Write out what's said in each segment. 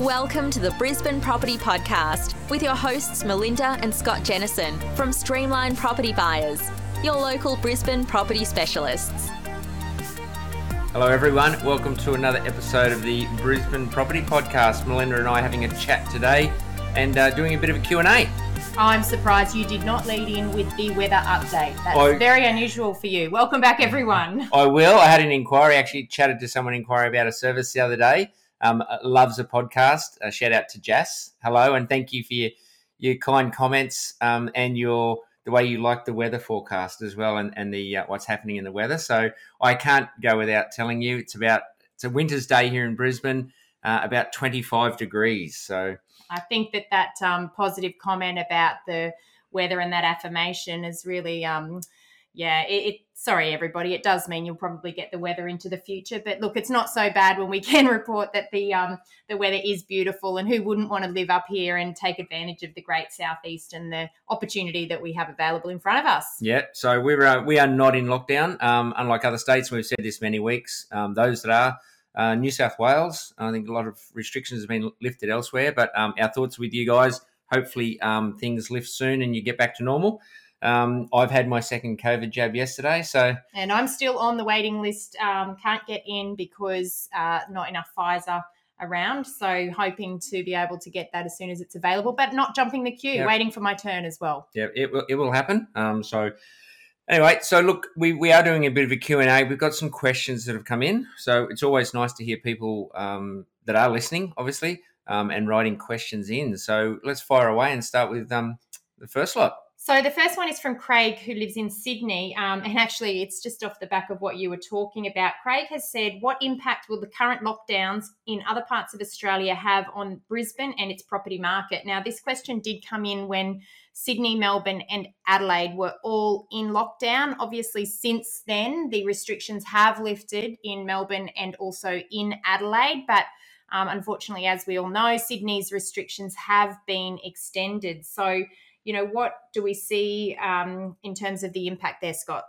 Welcome to the Brisbane Property Podcast with your hosts Melinda and Scott Jennison from Streamline Property Buyers, your local Brisbane property specialists. Hello, everyone. Welcome to another episode of the Brisbane Property Podcast. Melinda and I having a chat today and uh, doing a bit of a Q&A. I'm surprised you did not lead in with the weather update. That's I- very unusual for you. Welcome back, everyone. I will. I had an inquiry. Actually, chatted to someone inquiry about a service the other day. Um, uh, loves a podcast. A shout out to Jess. Hello, and thank you for your, your kind comments um, and your the way you like the weather forecast as well, and and the uh, what's happening in the weather. So I can't go without telling you. It's about it's a winter's day here in Brisbane. Uh, about 25 degrees. So I think that that um, positive comment about the weather and that affirmation is really, um, yeah, it, it. Sorry, everybody. It does mean you'll probably get the weather into the future, but look, it's not so bad when we can report that the um, the weather is beautiful, and who wouldn't want to live up here and take advantage of the great southeast and the opportunity that we have available in front of us. Yeah, so we're uh, we are not in lockdown. Um, unlike other states, we've said this many weeks. Um, those that are uh, New South Wales, I think a lot of restrictions have been lifted elsewhere. But um, our thoughts with you guys. Hopefully, um, things lift soon and you get back to normal. Um, I've had my second COVID jab yesterday, so and I'm still on the waiting list. Um, can't get in because uh, not enough Pfizer around. So hoping to be able to get that as soon as it's available, but not jumping the queue, Yep. waiting for my turn as well. yeah, it will it will happen. Um, so anyway, so look, we, we are doing a bit of a Q and A. We've got some questions that have come in, so it's always nice to hear people um, that are listening, obviously, um, and writing questions in. So let's fire away and start with um, the first lot. So the first one is from Craig, who lives in Sydney, um, and actually it's just off the back of what you were talking about. Craig has said, "What impact will the current lockdowns in other parts of Australia have on Brisbane and its property market?" Now, this question did come in when Sydney, Melbourne, and Adelaide were all in lockdown. Obviously, since then the restrictions have lifted in Melbourne and also in Adelaide, but um, unfortunately, as we all know, Sydney's restrictions have been extended. So you know, what do we see um, in terms of the impact there, Scott?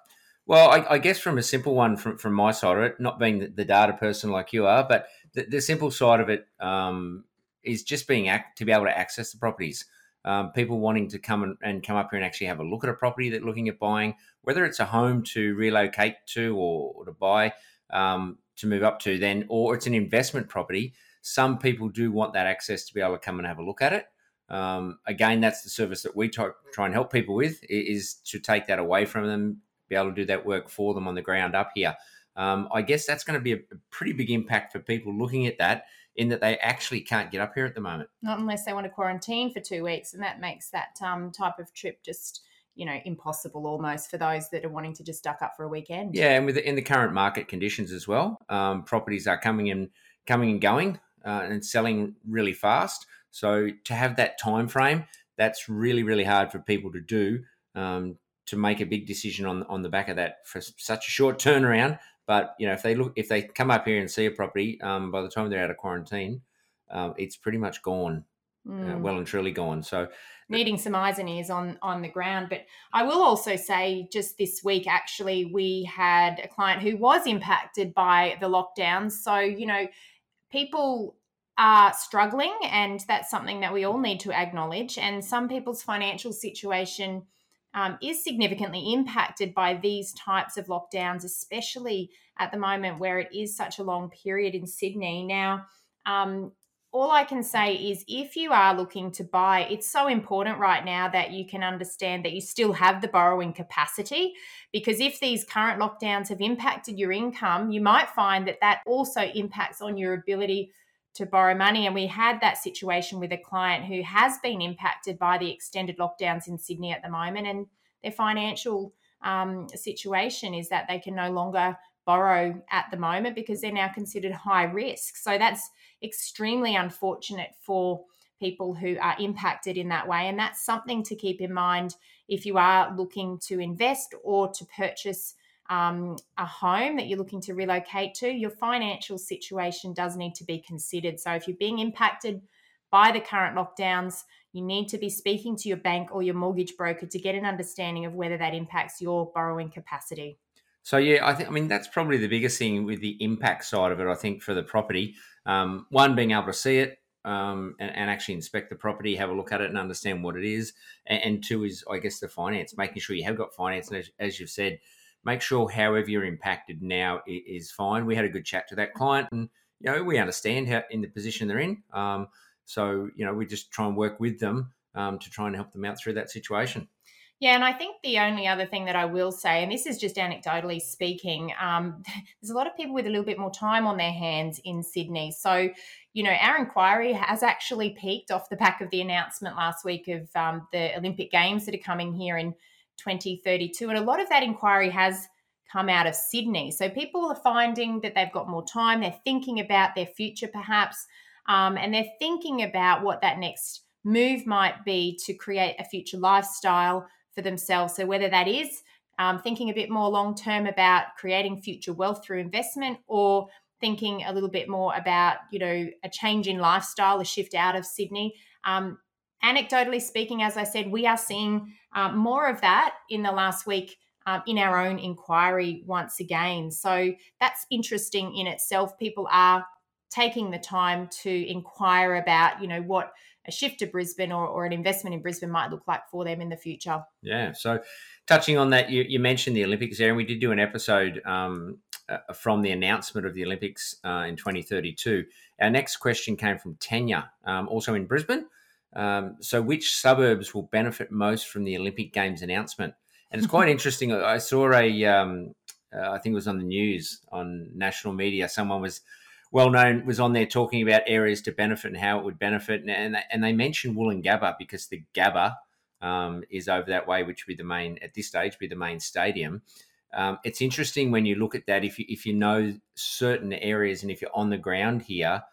Well, I, I guess from a simple one from, from my side of it, not being the, data person like you are, but the, the simple side of it um, is just being act, to be able to access the properties. Um, people wanting to come and, and come up here and actually have a look at a property that looking at buying, whether it's a home to relocate to or, or to buy, um, to move up to, then or it's an investment property. Some people do want that access to be able to come and have a look at it. Um, again, that's the service that we try, try and help people with is to take that away from them, be able to do that work for them on the ground up here. Um, I guess that's going to be a, pretty big impact for people looking at that, in that they actually can't get up here at the moment. Not unless they want to quarantine for two weeks, and that makes that um, type of trip just you know impossible almost for those that are wanting to just duck up for a weekend. Yeah, and with the, in the current market conditions as well, um, properties are coming in, coming and going, uh, and selling really fast. So to have that time frame, that's really really hard for people to do. Um, to make a big decision on on the back of that for such a short turnaround. But you know, if they look, if they come up here and see a property, um, by the time they're out of quarantine, um, it's pretty much gone, uh, Mm. well and truly gone. So needing some eyes and ears on on the ground. But I will also say, just this week, actually, we had a client who was impacted by the lockdown. So you know, people are struggling, and that's something that we all need to acknowledge. And some people's financial situation. Um, is significantly impacted by these types of lockdowns, especially at the moment where it is such a long period in Sydney. Now, um, all I can say is if you are looking to buy, it's so important right now that you can understand that you still have the borrowing capacity. Because if these current lockdowns have impacted your income, you might find that that also impacts on your ability to borrow money. And we had that situation with a client who has been impacted by the extended lockdowns in Sydney at the moment, and their financial um, situation is that they can no longer borrow at the moment because they're now considered high risk. So that's extremely unfortunate for people who are impacted in that way. And that's something to keep in mind if you are looking to invest or to purchase um, a home that you're looking to relocate to. Your financial situation does need to be considered. So if you're being impacted by the current lockdowns, you need to be speaking to your bank or your mortgage broker to get an understanding of whether that impacts your borrowing capacity. So yeah, I think I mean that's probably the biggest thing with the impact side of it. I think for the property, um, one being able to see it, um, and, and, actually inspect the property, have a look at it, and understand what it is. And, and two is, I guess, the finance, making sure you have got finance. And as, as, you've said, make sure however you're impacted now is fine. We had a good chat to that client, and you know we understand how in the position they're in. Um, so you know we just try and work with them um, to try and help them out through that situation. Yeah, and I think the only other thing that I will say, and this is just anecdotally speaking, um, there's a lot of people with a little bit more time on their hands in Sydney. So, you know, our inquiry has actually peaked off the back of the announcement last week of um, the Olympic Games that are coming here in 2032. And a lot of that inquiry has come out of Sydney. So people are finding that they've got more time, they're thinking about their future perhaps, um, and they're thinking about what that next move might be to create a future lifestyle for themselves. So, whether that is um, thinking a bit more long term about creating future wealth through investment or thinking a little bit more about, you know, a change in lifestyle, a shift out of Sydney. Um, anecdotally speaking, as I said, we are seeing um, more of that in the last week um, in our own inquiry once again. So that's interesting in itself. People are taking the time to inquire about, you know, what a shift to Brisbane or, or an investment in Brisbane might look like for them in the future. Yeah. So, touching on that, you, you mentioned the Olympics there, and we did do an episode um, uh, from the announcement of the Olympics uh, in 2032. Our next question came from Tanya, um, also in Brisbane. Um, so, which suburbs will benefit most from the Olympic Games announcement? And it's quite interesting. I saw a, um, uh, I think it was on the news on national media. Someone was well known was on there talking about areas to benefit and how it would benefit, and and they mentioned Woolloongabba because the Gabba um, is over that way, which would be the main at this stage be the main stadium. Um, it's interesting when you look at that if you if you know certain areas and if you're on the ground here,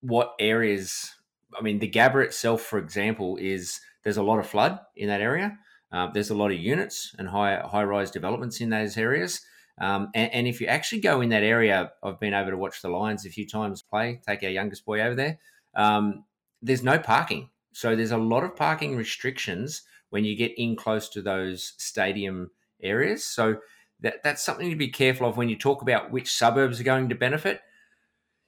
what areas? I mean, the Gabba itself, for example, is there's a lot of flood in that area. Uh, there's a lot of units and high high rise developments in those areas. Um, and, and, if you actually go in that area, I've been able to watch the Lions a few times play, take our youngest boy over there. Um, there's no parking. So there's a lot of parking restrictions when you get in close to those stadium areas. So that, that's something to be careful of when you talk about which suburbs are going to benefit.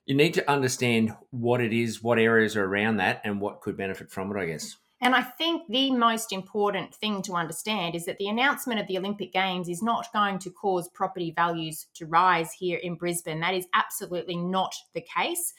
You need to understand what it is, what areas are around that, and what could benefit from it, I guess. And I think the most important thing to understand is that the announcement of the Olympic Games is not going to cause property values to rise here in Brisbane. That is absolutely not the case.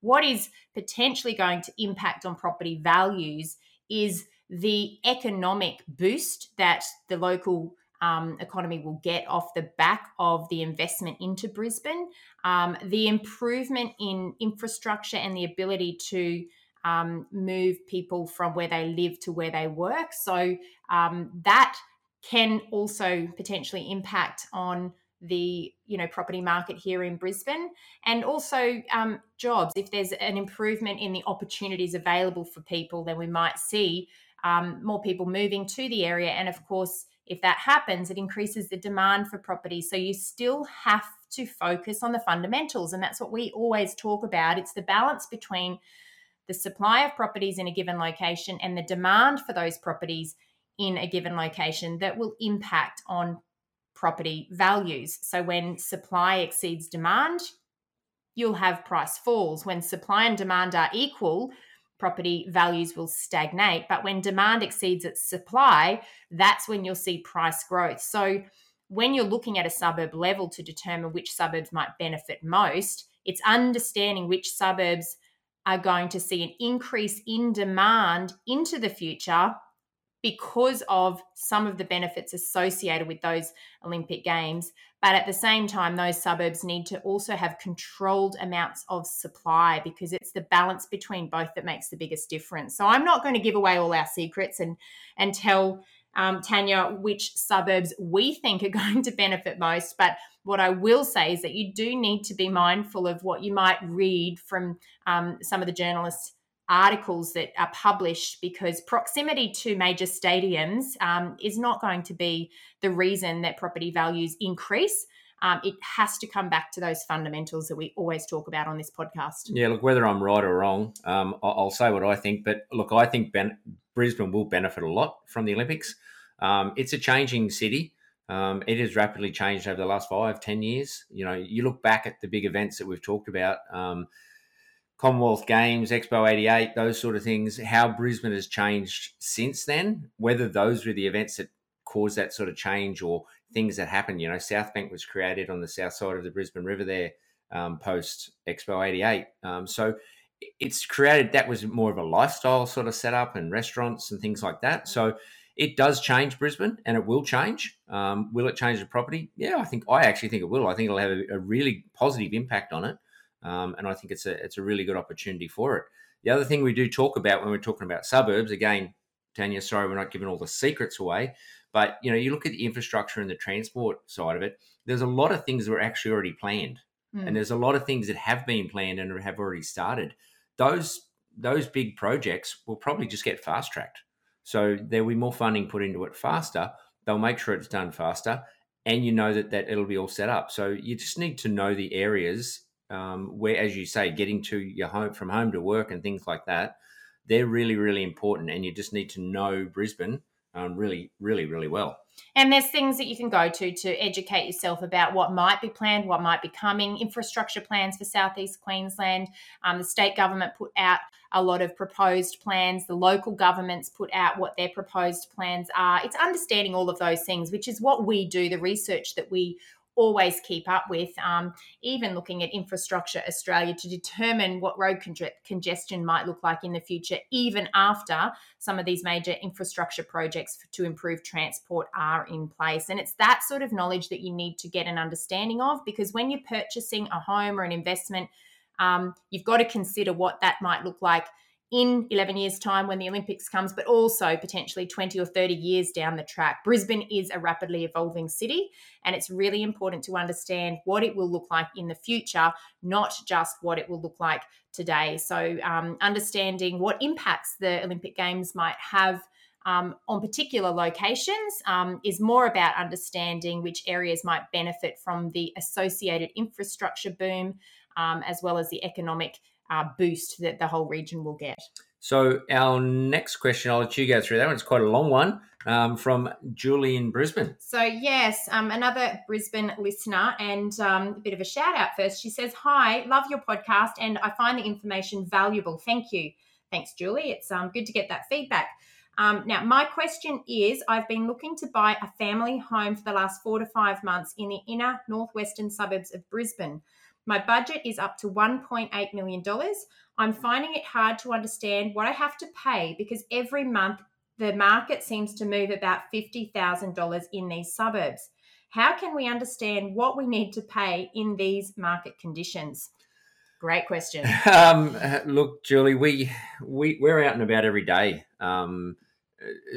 What is potentially going to impact on property values is the economic boost that the local um, economy will get off the back of the investment into Brisbane, um, the improvement in infrastructure and the ability to um, move people from where they live to where they work. So um, that can also potentially impact on the you know property market here in Brisbane and also um, jobs. If there's an improvement in the opportunities available for people, then we might see um, more people moving to the area. And of course, if that happens, it increases the demand for property. So you still have to focus on the fundamentals, and that's what we always talk about. It's the balance between the supply of properties in a given location and the demand for those properties in a given location that will impact on property values. So when supply exceeds demand, you'll have price falls. When supply and demand are equal, property values will stagnate. But when demand exceeds its supply, that's when you'll see price growth. So when you're looking at a suburb level to determine which suburbs might benefit most, it's understanding which suburbs are going to see an increase in demand into the future because of some of the benefits associated with those Olympic Games. But at the same time, those suburbs need to also have controlled amounts of supply because it's the balance between both that makes the biggest difference. So I'm not going to give away all our secrets and and tell um, Tanya which suburbs we think are going to benefit most, but what I will say is that you do need to be mindful of what you might read from um, some of the journalists' articles that are published because proximity to major stadiums um, is not going to be the reason that property values increase. Um, it has to come back to those fundamentals that we always talk about on this podcast. Yeah, look, whether I'm right or wrong, um, I'll say what I think. But look, I think ben- Brisbane will benefit a lot from the Olympics. Um, it's a changing city. Um, it has rapidly changed over the last five, ten years. You know, you look back at the big events that we've talked about. Commonwealth Games, Expo 88, those sort of things, how Brisbane has changed since then, whether those were the events that caused that sort of change or things that happened. You know, South Bank was created on the south side of the Brisbane River there um, post Expo 88. Um, so it's created that was more of a lifestyle sort of setup and restaurants and things like that. So it does change Brisbane and it will change. Um, will it change the property? Yeah, I think I actually think it will. I think it'll have a, a really positive impact on it. Um, and I think it's a it's a really good opportunity for it. The other thing we do talk about when we're talking about suburbs, again, Tanya, sorry, we're not giving all the secrets away, but you know, you look at the infrastructure and the transport side of it. There's a lot of things that are actually already planned, mm. and there's a lot of things that have been planned and have already started. Those those big projects will probably just get fast tracked. So there'll be more funding put into it faster. They'll make sure it's done faster, and you know that that it'll be all set up. So you just need to know the areas um, where, as you say, getting to your home from home to work and things like that. They're really, really important, and you just need to know Brisbane um, really, really, really well. And there's things that you can go to to educate yourself about what might be planned, what might be coming. Infrastructure plans for Southeast Queensland. Um, the state government put out a lot of proposed plans. The local governments put out what their proposed plans are. It's understanding all of those things, which is what we do, the research that we always keep up with, um, even looking at Infrastructure Australia to determine what road con- congestion might look like in the future, even after some of these major infrastructure projects to improve transport are in place. And it's that sort of knowledge that you need to get an understanding of because when you're purchasing a home or an investment, um, you've got to consider what that might look like in 11 years' time when the Olympics comes, but also potentially 20 or 30 years down the track. Brisbane is a rapidly evolving city, and it's really important to understand what it will look like in the future, not just what it will look like today. So, um, understanding what impacts the Olympic Games might have. Um, on particular locations um, is more about understanding which areas might benefit from the associated infrastructure boom, um, as well as the economic uh, boost that the whole region will get. So our next question, I'll let you go through that one. It's quite a long one um, from Julie in Brisbane. So yes, um, another Brisbane listener, and um, a bit of a shout out first. She says, "Hi, love your podcast, and I find the information valuable. Thank you. Thanks, Julie. It's um, good to get that feedback." Um, now, my question is I've been looking to buy a family home for the last four to five months in the inner northwestern suburbs of Brisbane. My budget is up to $1.8 million. I'm finding it hard to understand what I have to pay because every month the market seems to move about $50,000 in these suburbs. How can we understand what we need to pay in these market conditions? Great question. Um, look, Julie, we, we, we're out and about every day. Um,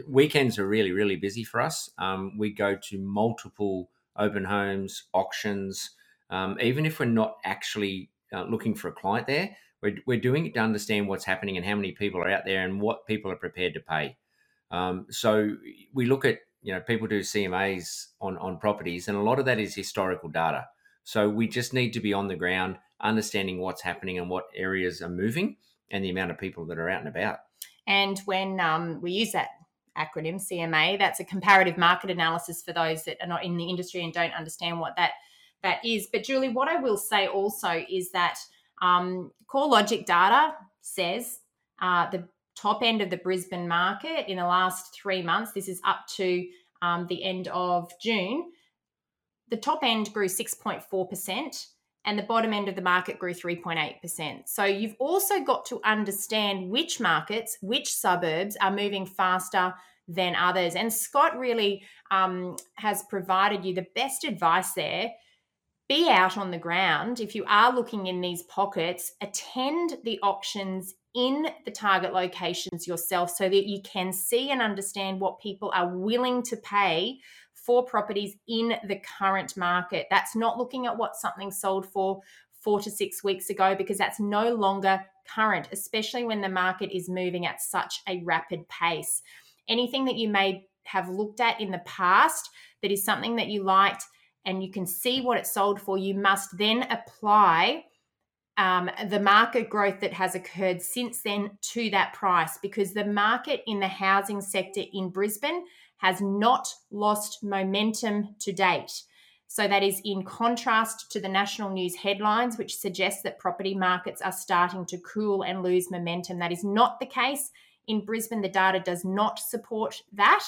weekends are really, really busy for us. Um, we go to multiple open homes, auctions, um, even if we're not actually uh, looking for a client there, we're, we're doing it to understand what's happening and how many people are out there and what people are prepared to pay. Um, so we look at, you know, people do CMAs on, on properties, and a lot of that is historical data. So we just need to be on the ground, understanding what's happening and what areas are moving and the amount of people that are out and about. And when um, we use that acronym CMA, that's a comparative market analysis for those that are not in the industry and don't understand what that that is. But Julie, what I will say also is that um, CoreLogic data says uh, the top end of the Brisbane market in the last three months, this is up to um, the end of June, the top end grew 6.4% and the bottom end of the market grew 3.8%. So you've also got to understand which markets, which suburbs are moving faster than others. And Scott really um, has provided you the best advice there be out on the ground. If you are looking in these pockets, attend the auctions in the target locations yourself so that you can see and understand what people are willing to pay for properties in the current market. That's not looking at what something sold for four to six weeks ago because that's no longer current, especially when the market is moving at such a rapid pace. Anything that you may have looked at in the past that is something that you liked and you can see what it sold for, you must then apply um, the market growth that has occurred since then to that price because the market in the housing sector in Brisbane has not lost momentum to date. So that is in contrast to the national news headlines, which suggest that property markets are starting to cool and lose momentum. That is not the case. In Brisbane, the data does not support that.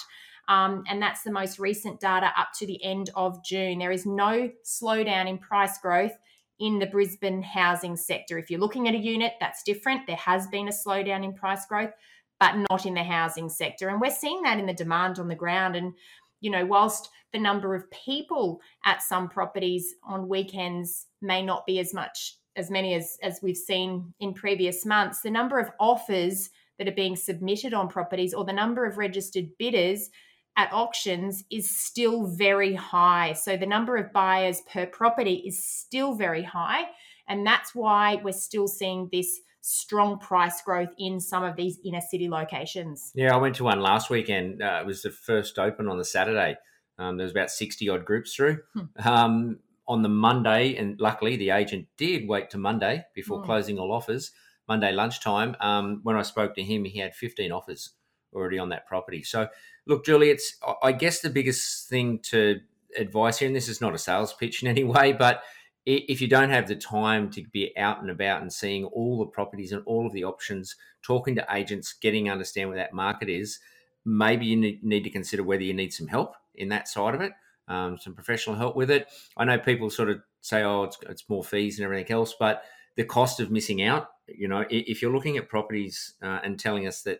Um, and that's the most recent data up to the end of June. There is no slowdown in price growth in the Brisbane housing sector. If you're looking at a unit, that's different. There has been a slowdown in price growth, but not in the housing sector. And we're seeing that in the demand on the ground. And, you know, whilst the number of people at some properties on weekends may not be as much as many as, as we've seen in previous months, the number of offers that are being submitted on properties or the number of registered bidders at auctions is still very high. So the number of buyers per property is still very high. And that's why we're still seeing this strong price growth in some of these inner city locations. Yeah, I went to one last weekend. Uh, it was the first open on the Saturday. Um, there was about 60 odd groups through. Hmm. Um, on the Monday, and luckily the agent did wait to Monday before hmm. closing all offers. Monday lunchtime, um, when I spoke to him, he had 15 offers already on that property. So, look, Julie, it's I guess the biggest thing to advise here, and this is not a sales pitch in any way, but if you don't have the time to be out and about and seeing all the properties and all of the options, talking to agents, getting understand where that market is, maybe you need to consider whether you need some help in that side of it, um, some professional help with it. I know people sort of say, "Oh, it's, it's more fees and everything else," but the cost of missing out. You know, if you're looking at properties uh, and telling us that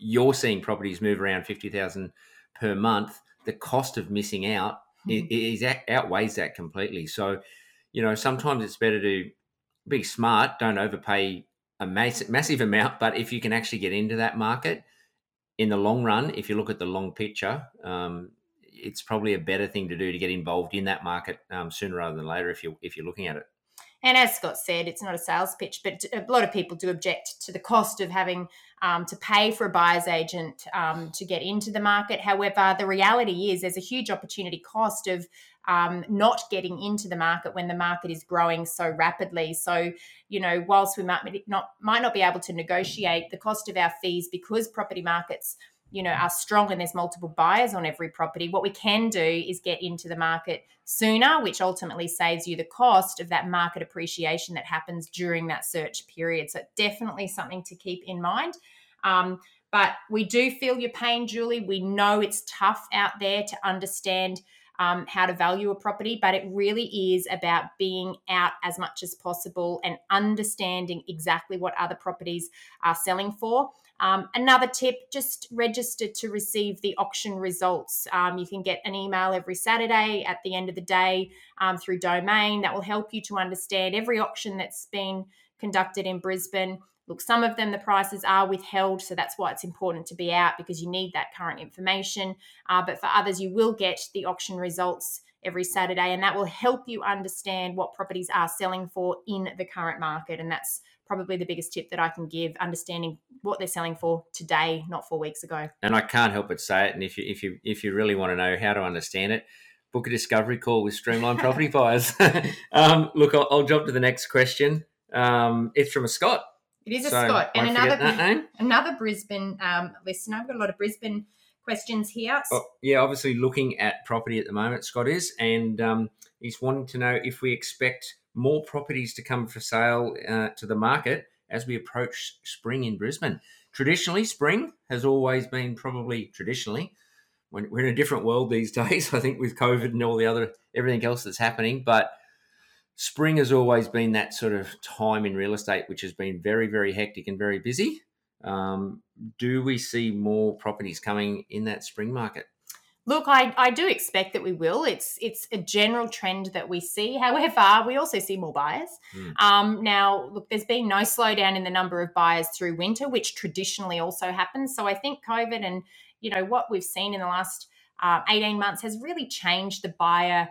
you're seeing properties move around 50,000 per month, the cost of missing out mm-hmm. is, is outweighs that completely. So, you know, sometimes it's better to be smart, don't overpay a massive, massive amount, but if you can actually get into that market in the long run, if you look at the long picture, um, it's probably a better thing to do to get involved in that market um, sooner rather than later if you if you're looking at it. And as Scott said, it's not a sales pitch, but a lot of people do object to the cost of having um, to pay for a buyer's agent um, to get into the market. However, the reality is there's a huge opportunity cost of um, not getting into the market when the market is growing so rapidly. So, you know, whilst we might not might not be able to negotiate the cost of our fees because property markets you know are strong and there's multiple buyers on every property what we can do is get into the market sooner which ultimately saves you the cost of that market appreciation that happens during that search period. So definitely something to keep in mind. Um, but we do feel your pain julie. We know it's tough out there to understand um, how to value a property, but it really is about being out as much as possible and understanding exactly what other properties are selling for. Um, another tip just register to receive the auction results. Um, you can get an email every Saturday at the end of the day um, through Domain that will help you to understand every auction that's been conducted in Brisbane. Look, some of them, the prices are withheld, so that's why it's important to be out because you need that current information. Uh, but for others, you will get the auction results every Saturday, and that will help you understand what properties are selling for in the current market. And that's probably the biggest tip that I can give, understanding what they're selling for today, not four weeks ago. And I can't help but say it. And if you if you if you really want to know how to understand it, book a discovery call with Streamline Property Buyers. um, look, I'll, I'll, jump to the next question. Um, it's from a Scott. It is a so Scott and another another Brisbane um, listener. I've got a lot of Brisbane questions here. Oh, yeah, obviously looking at property at the moment, Scott is, and um, he's wanting to know if we expect more properties to come for sale uh, to the market as we approach spring in Brisbane. Traditionally, spring has always been probably traditionally. When we're in a different world these days, I think with COVID and all the other everything else that's happening, but spring has always been that sort of time in real estate, which has been very, very hectic and very busy. Um, do we see more properties coming in that spring market? Look, I, I do expect that we will. It's it's a general trend that we see. However, we also see more buyers. Mm. Um, now, look, there's been no slowdown in the number of buyers through winter, which traditionally also happens. So I think COVID and you know what we've seen in the last uh, 18 months has really changed the buyer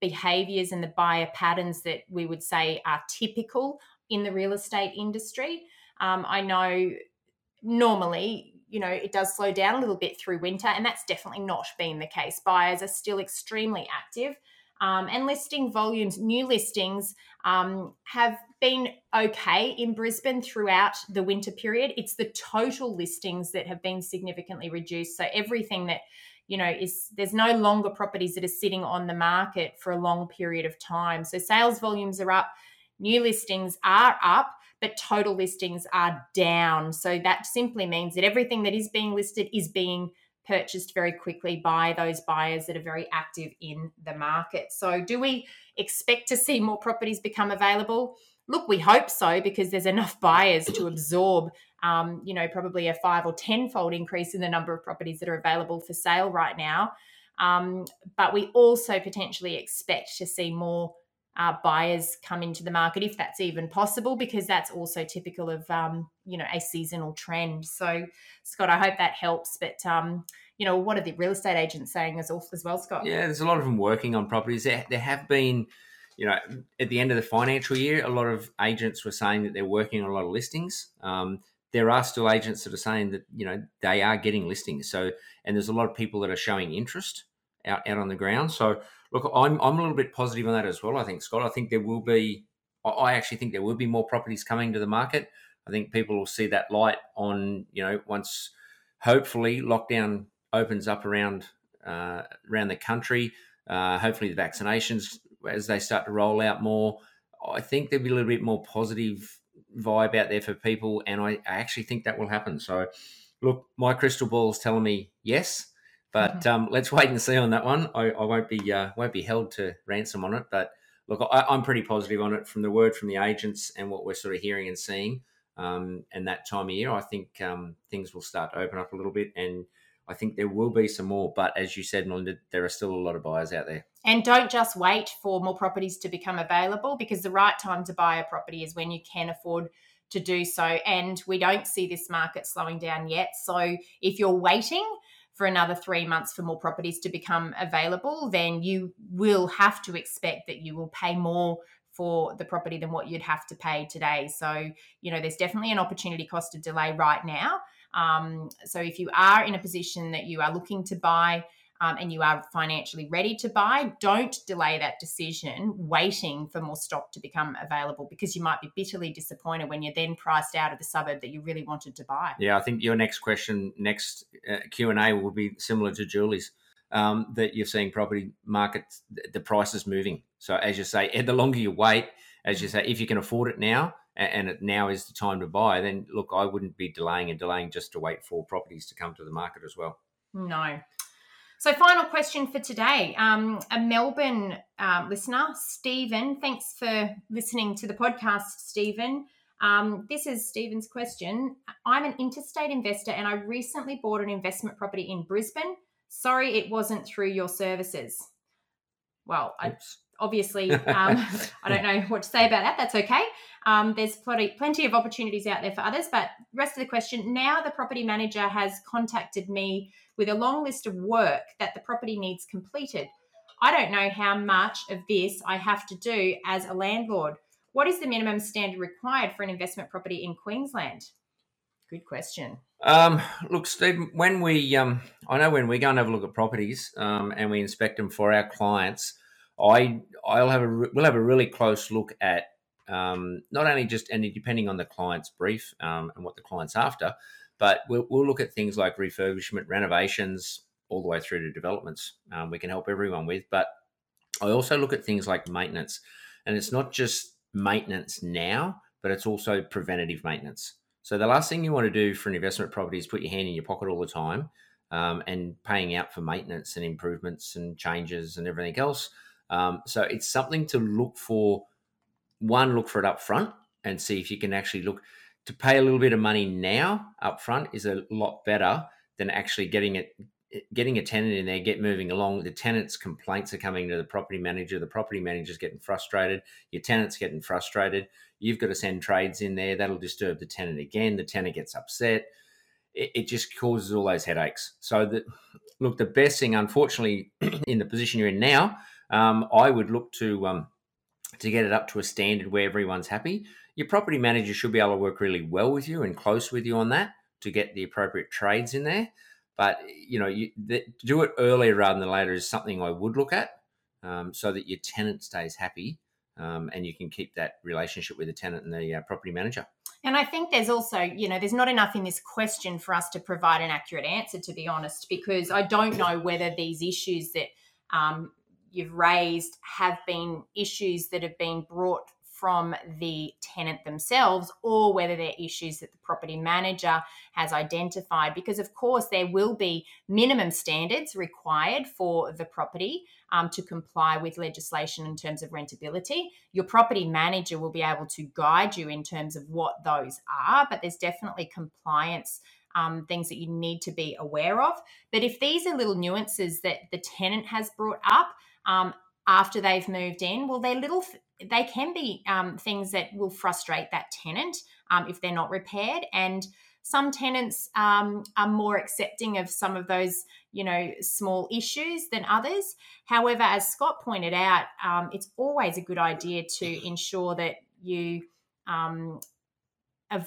behaviors and the buyer patterns that we would say are typical in the real estate industry. Um, I know normally you know, it does slow down a little bit through winter, and that's definitely not been the case. Buyers are still extremely active. Um, and listing volumes, new listings um, have been okay in Brisbane throughout the winter period. It's the total listings that have been significantly reduced. So everything that you know is there's no longer properties that are sitting on the market for a long period of time. So sales volumes are up new listings are up but total listings are down. So that simply means that everything that is being listed is being purchased very quickly by those buyers that are very active in the market. So do we expect to see more properties become available look we hope so because there's enough buyers to absorb um, you know, probably a five or tenfold increase in the number of properties that are available for sale right now. Um, but we also potentially expect to see more uh, buyers come into the market if that's even possible, because that's also typical of um, you know a seasonal trend. So, Scott, I hope that helps. But um, you know, what are the real estate agents saying as, as well, Scott? Yeah, there's a lot of them working on properties. There, there have been you know, at the end of the financial year, a lot of agents were saying that they're working on a lot of listings. Um, there are still agents that are saying that you know they are getting listings. So and there's a lot of people that are showing interest out out on the ground. So look, I'm I'm a little bit positive on that as well. I think Scott. I think there will be. I actually think there will be more properties coming to the market. I think people will see that light on you know once hopefully lockdown opens up around uh, around the country. Uh, hopefully the vaccinations as they start to roll out more. I think there'll be a little bit more positive vibe out there for people, and I, I actually think that will happen. So, look, my crystal ball is telling me yes, but mm-hmm. um, let's wait and see on that one. I, I won't be uh, won't be held to ransom on it, but look, I, am pretty positive on it from the word from the agents and what we're sort of hearing and seeing. Um, and that time of year, I think um, things will start to open up a little bit, and I think there will be some more. But as you said, Melinda, there are still a lot of buyers out there. And don't just wait for more properties to become available because the right time to buy a property is when you can afford to do so. And we don't see this market slowing down yet. So if you're waiting, for another three months for more properties to become available, then you will have to expect that you will pay more for the property than what you'd have to pay today. So, you know, there's definitely an opportunity cost of delay right now. Um, so, if you are in a position that you are looking to buy, um, and you are financially ready to buy, don't delay that decision waiting for more stock to become available because you might be bitterly disappointed when you're then priced out of the suburb that you really wanted to buy. Yeah, I think your next question, next uh, Q and A, will be similar to Julie's. Um, that you're seeing property markets, the price is moving. So as you say, the longer you wait, as you say, if you can afford it now, and it now is the time to buy, then look, I wouldn't be delaying and delaying just to wait for properties to come to the market as well. No, so, final question for today. Um, a Melbourne um, listener, Stephen, thanks for listening to the podcast, Stephen. Um, this is Stephen's question. I'm an interstate investor and I recently bought an investment property in Brisbane. Sorry, it wasn't through your services. Well, I, obviously, um, I don't know what to say about that. That's okay. Um, there's plenty, plenty of opportunities out there for others. But rest of the question now, the property manager has contacted me with a long list of work that the property needs completed. I don't know how much of this I have to do as a landlord. What is the minimum standard required for an investment property in Queensland? Good question. Um, look, Steve, when we, um, I know when we go and have a look at properties um, and we inspect them for our clients, I, I'll have a, we'll have a really close look at um, not only just and depending on the client's brief um, and what the client's after, but we'll, we'll look at things like refurbishment, renovations, all the way through to developments. Um, we can help everyone with. But I also look at things like maintenance. And it's not just maintenance now, but it's also preventative maintenance. So the last thing you want to do for an investment property is put your hand in your pocket all the time um, and paying out for maintenance and improvements and changes and everything else. Um, so it's something to look for. One, look for it up front and see if you can actually look to pay a little bit of money now up front is a lot better than actually getting it getting a tenant in there, get moving along. The tenant's complaints are coming to the property manager. The property manager's getting frustrated. Your tenant's getting frustrated. You've got to send trades in there. That'll disturb the tenant again. The tenant gets upset. It, it just causes all those headaches. So, the, look, the best thing, unfortunately, in the position you're in now, um, I would look to um, to get it up to a standard where everyone's happy your property manager should be able to work really well with you and close with you on that to get the appropriate trades in there. But you know, you, the, do it earlier rather than later is something I would look at, um, so that your tenant stays happy um, and you can keep that relationship with the tenant and the uh, property manager. And I think there's also, you know, there's not enough in this question for us to provide an accurate answer, to be honest, because I don't know whether these issues that um, you've raised have been issues that have been brought from the tenant themselves or whether they're issues that the property manager has identified. Because, of course, there will be minimum standards required for the property um, to comply with legislation in terms of rentability. Your property manager will be able to guide you in terms of what those are, but there's definitely compliance. Um, things that you need to be aware of. But if these are little nuances that the tenant has brought up, um, after they've moved in, well, they're little, they can be um, things that will frustrate that tenant um, if they're not repaired. And some tenants um, are more accepting of some of those, you know, small issues than others. However, as Scott pointed out, um, it's always a good idea to ensure that you um,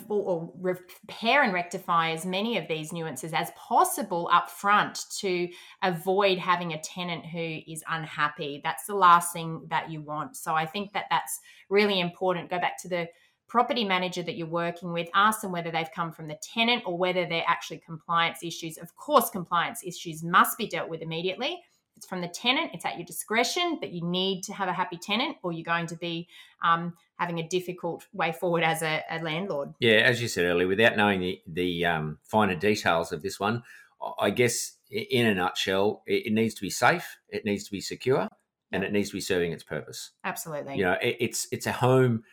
or repair and rectify as many of these nuances as possible up front to avoid having a tenant who is unhappy. That's the last thing that you want. So I think that that's really important. Go back to the property manager that you're working with, ask them whether they've come from the tenant or whether they're actually compliance issues. Of course, compliance issues must be dealt with immediately it's from the tenant, it's at your discretion, but you need to have a happy tenant or you're going to be um, having a difficult way forward as a, a, landlord. Yeah, as you said earlier, without knowing the, the um, finer details of this one, I guess in a nutshell, it, it, needs to be safe, it needs to be secure, and it needs to be serving its purpose. Absolutely. You know, it, it's it's a home,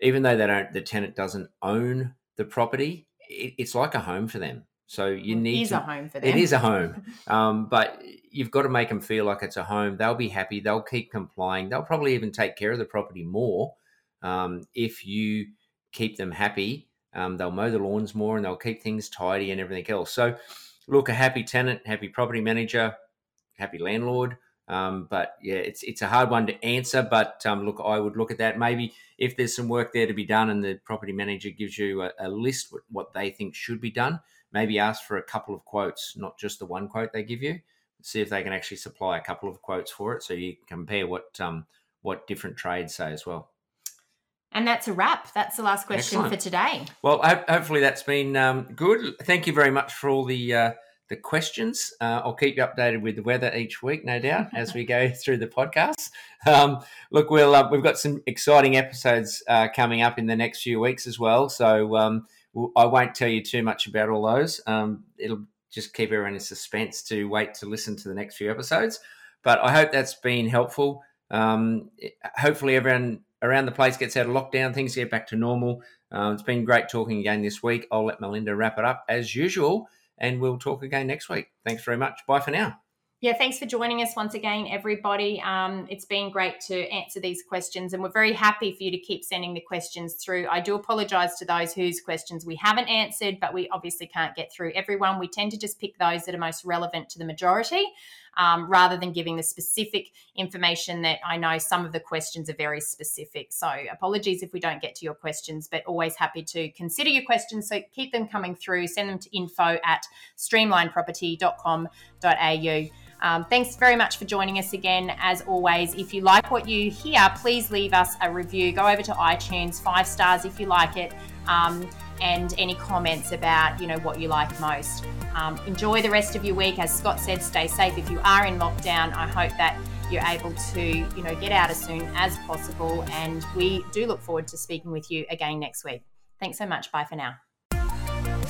even though they don't, the tenant doesn't own the property. it's like a home for them. So you need it is to, a home for them. It is a home, um, but you've got to make them feel like it's a home. They'll be happy. They'll keep complying. They'll probably even take care of the property more um, if you keep them happy. Um, they'll mow the lawns more and they'll keep things tidy and everything else. So, look, a happy tenant, happy property manager, happy landlord. Um, but yeah, it's it's a hard one to answer. But um, look, I would look at that. Maybe if there's some work there to be done, and the property manager gives you a, a list what, what they think should be done, maybe ask for a couple of quotes, not just the one quote they give you. See if they can actually supply a couple of quotes for it, so you can compare what um, what different trades say as well. And that's a wrap. That's the last question Excellent. for today. Well, hopefully that's been um, good. Thank you very much for all the uh, the questions. Uh, I'll keep you updated with the weather each week, no doubt, as we go through the podcast. Um, look, we'll uh, we've got some exciting episodes uh, coming up in the next few weeks as well. So um, I won't tell you too much about all those. Um, it'll just keep everyone in suspense to wait to listen to the next few episodes. But I hope that's been helpful. Um, hopefully, everyone around the place gets out of lockdown, things get back to normal. Uh, it's been great talking again this week. I'll let Melinda wrap it up as usual, and we'll talk again next week. Thanks very much. Bye for now yeah, thanks for joining us once again, everybody. Um, it's been great to answer these questions, and we're very happy for you to keep sending the questions through. I do apologise to those whose questions we haven't answered, but we obviously can't get through everyone. We tend to just pick those that are most relevant to the majority. Um, rather than giving the specific information that I know some of the questions are very specific. So, apologies if we don't get to your questions, but always happy to consider your questions. So, keep them coming through. Send them to info at streamlineproperty.com.au. Um, thanks very much for joining us again. As always, if you like what you hear, please leave us a review. Go over to iTunes, five stars if you like it, um, and any comments about you know what you like most. Um, enjoy the rest of your week. As Scott said, stay safe. If you are in lockdown, I hope that you're able to you know get out as soon as possible. And we do look forward to speaking with you again next week. Thanks so much. Bye for now.